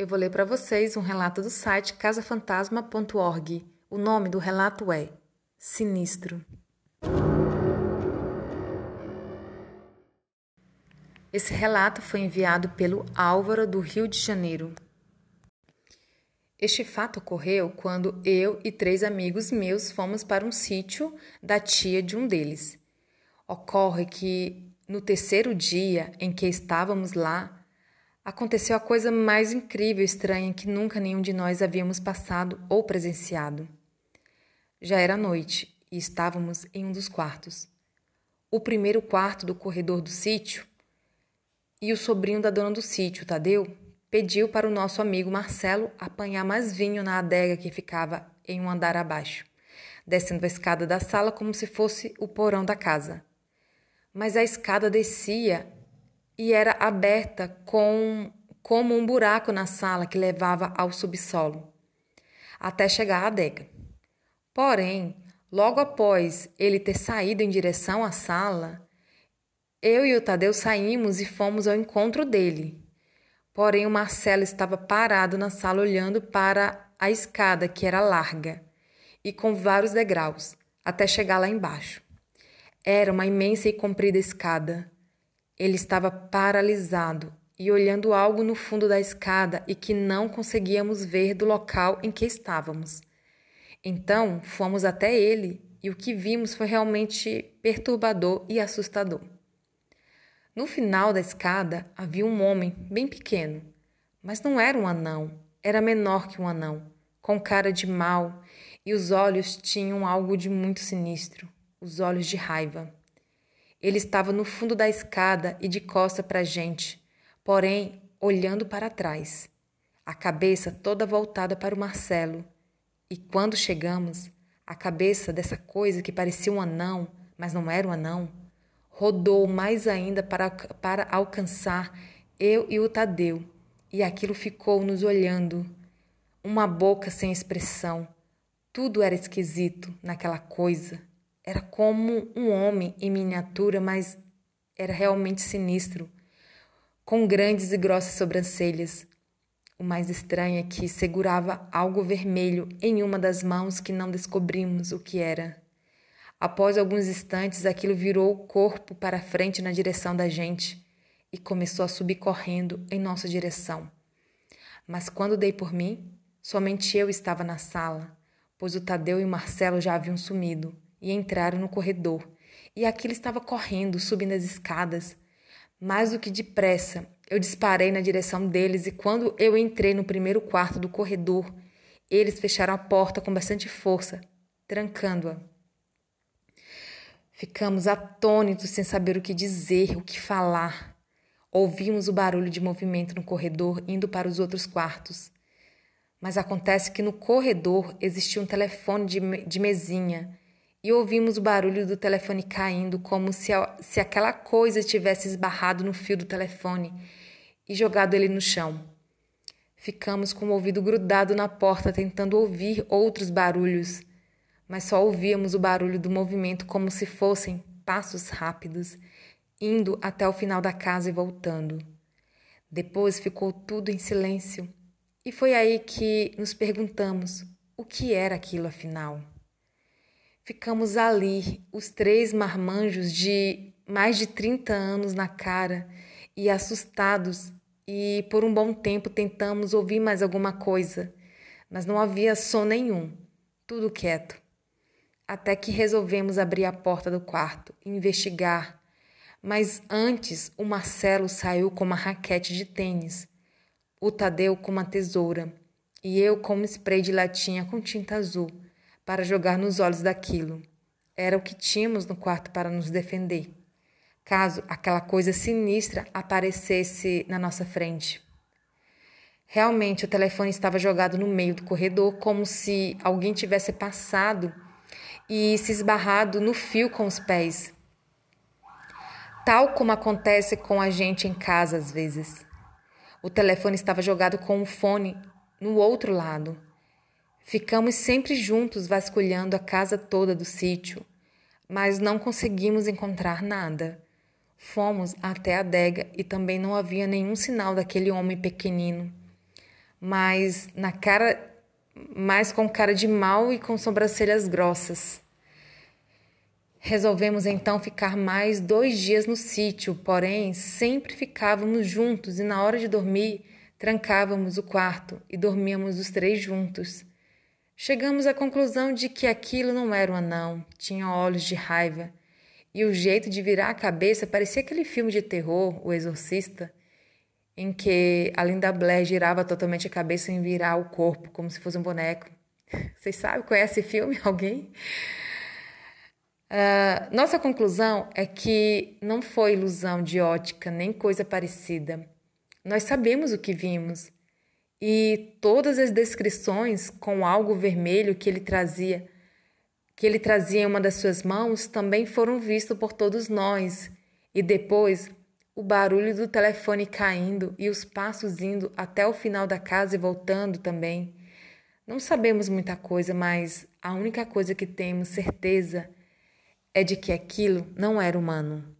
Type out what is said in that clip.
Eu vou ler para vocês um relato do site casafantasma.org. O nome do relato é Sinistro. Esse relato foi enviado pelo Álvaro do Rio de Janeiro. Este fato ocorreu quando eu e três amigos meus fomos para um sítio da tia de um deles. Ocorre que no terceiro dia em que estávamos lá, aconteceu a coisa mais incrível e estranha que nunca nenhum de nós havíamos passado ou presenciado. Já era noite e estávamos em um dos quartos. O primeiro quarto do corredor do sítio e o sobrinho da dona do sítio, Tadeu, pediu para o nosso amigo Marcelo apanhar mais vinho na adega que ficava em um andar abaixo, descendo a escada da sala como se fosse o porão da casa. Mas a escada descia e era aberta com como um buraco na sala que levava ao subsolo, até chegar à adega. Porém, logo após ele ter saído em direção à sala, eu e o Tadeu saímos e fomos ao encontro dele. Porém, o Marcelo estava parado na sala olhando para a escada, que era larga e com vários degraus, até chegar lá embaixo. Era uma imensa e comprida escada ele estava paralisado e olhando algo no fundo da escada e que não conseguíamos ver do local em que estávamos. Então fomos até ele e o que vimos foi realmente perturbador e assustador. No final da escada havia um homem bem pequeno, mas não era um anão, era menor que um anão, com cara de mal e os olhos tinham algo de muito sinistro os olhos de raiva. Ele estava no fundo da escada e de costa para a gente, porém olhando para trás, a cabeça toda voltada para o Marcelo. E quando chegamos, a cabeça dessa coisa que parecia um anão, mas não era um anão, rodou mais ainda para, para alcançar eu e o Tadeu, e aquilo ficou nos olhando. Uma boca sem expressão. Tudo era esquisito naquela coisa. Era como um homem em miniatura, mas era realmente sinistro, com grandes e grossas sobrancelhas. O mais estranho é que segurava algo vermelho em uma das mãos que não descobrimos o que era. Após alguns instantes, aquilo virou o corpo para frente na direção da gente e começou a subir correndo em nossa direção. Mas quando dei por mim, somente eu estava na sala, pois o Tadeu e o Marcelo já haviam sumido e entraram no corredor. E aquilo estava correndo, subindo as escadas. Mais do que depressa, eu disparei na direção deles e quando eu entrei no primeiro quarto do corredor, eles fecharam a porta com bastante força, trancando-a. Ficamos atônitos sem saber o que dizer, o que falar. Ouvimos o barulho de movimento no corredor indo para os outros quartos. Mas acontece que no corredor existia um telefone de, de mesinha e ouvimos o barulho do telefone caindo, como se, se aquela coisa tivesse esbarrado no fio do telefone e jogado ele no chão. Ficamos com o ouvido grudado na porta, tentando ouvir outros barulhos, mas só ouvíamos o barulho do movimento como se fossem passos rápidos, indo até o final da casa e voltando. Depois ficou tudo em silêncio, e foi aí que nos perguntamos o que era aquilo afinal. Ficamos ali, os três marmanjos de mais de 30 anos na cara e assustados, e por um bom tempo tentamos ouvir mais alguma coisa, mas não havia som nenhum, tudo quieto. Até que resolvemos abrir a porta do quarto investigar. Mas antes, o Marcelo saiu com uma raquete de tênis, o Tadeu com uma tesoura e eu com um spray de latinha com tinta azul para jogar nos olhos daquilo. Era o que tínhamos no quarto para nos defender, caso aquela coisa sinistra aparecesse na nossa frente. Realmente, o telefone estava jogado no meio do corredor, como se alguém tivesse passado e se esbarrado no fio com os pés. Tal como acontece com a gente em casa às vezes. O telefone estava jogado com o fone no outro lado. Ficamos sempre juntos vasculhando a casa toda do sítio, mas não conseguimos encontrar nada. Fomos até a adega e também não havia nenhum sinal daquele homem pequenino. mas na cara, mais com cara de mal e com sobrancelhas grossas. Resolvemos então ficar mais dois dias no sítio, porém sempre ficávamos juntos e na hora de dormir trancávamos o quarto e dormíamos os três juntos. Chegamos à conclusão de que aquilo não era um anão, tinha olhos de raiva e o jeito de virar a cabeça parecia aquele filme de terror, O Exorcista, em que a Linda Blair girava totalmente a cabeça em virar o corpo, como se fosse um boneco. Vocês sabem, conhece esse filme? Alguém? Uh, nossa conclusão é que não foi ilusão de ótica nem coisa parecida. Nós sabemos o que vimos e todas as descrições com algo vermelho que ele trazia, que ele trazia em uma das suas mãos, também foram vistos por todos nós. E depois o barulho do telefone caindo e os passos indo até o final da casa e voltando também. Não sabemos muita coisa, mas a única coisa que temos certeza é de que aquilo não era humano.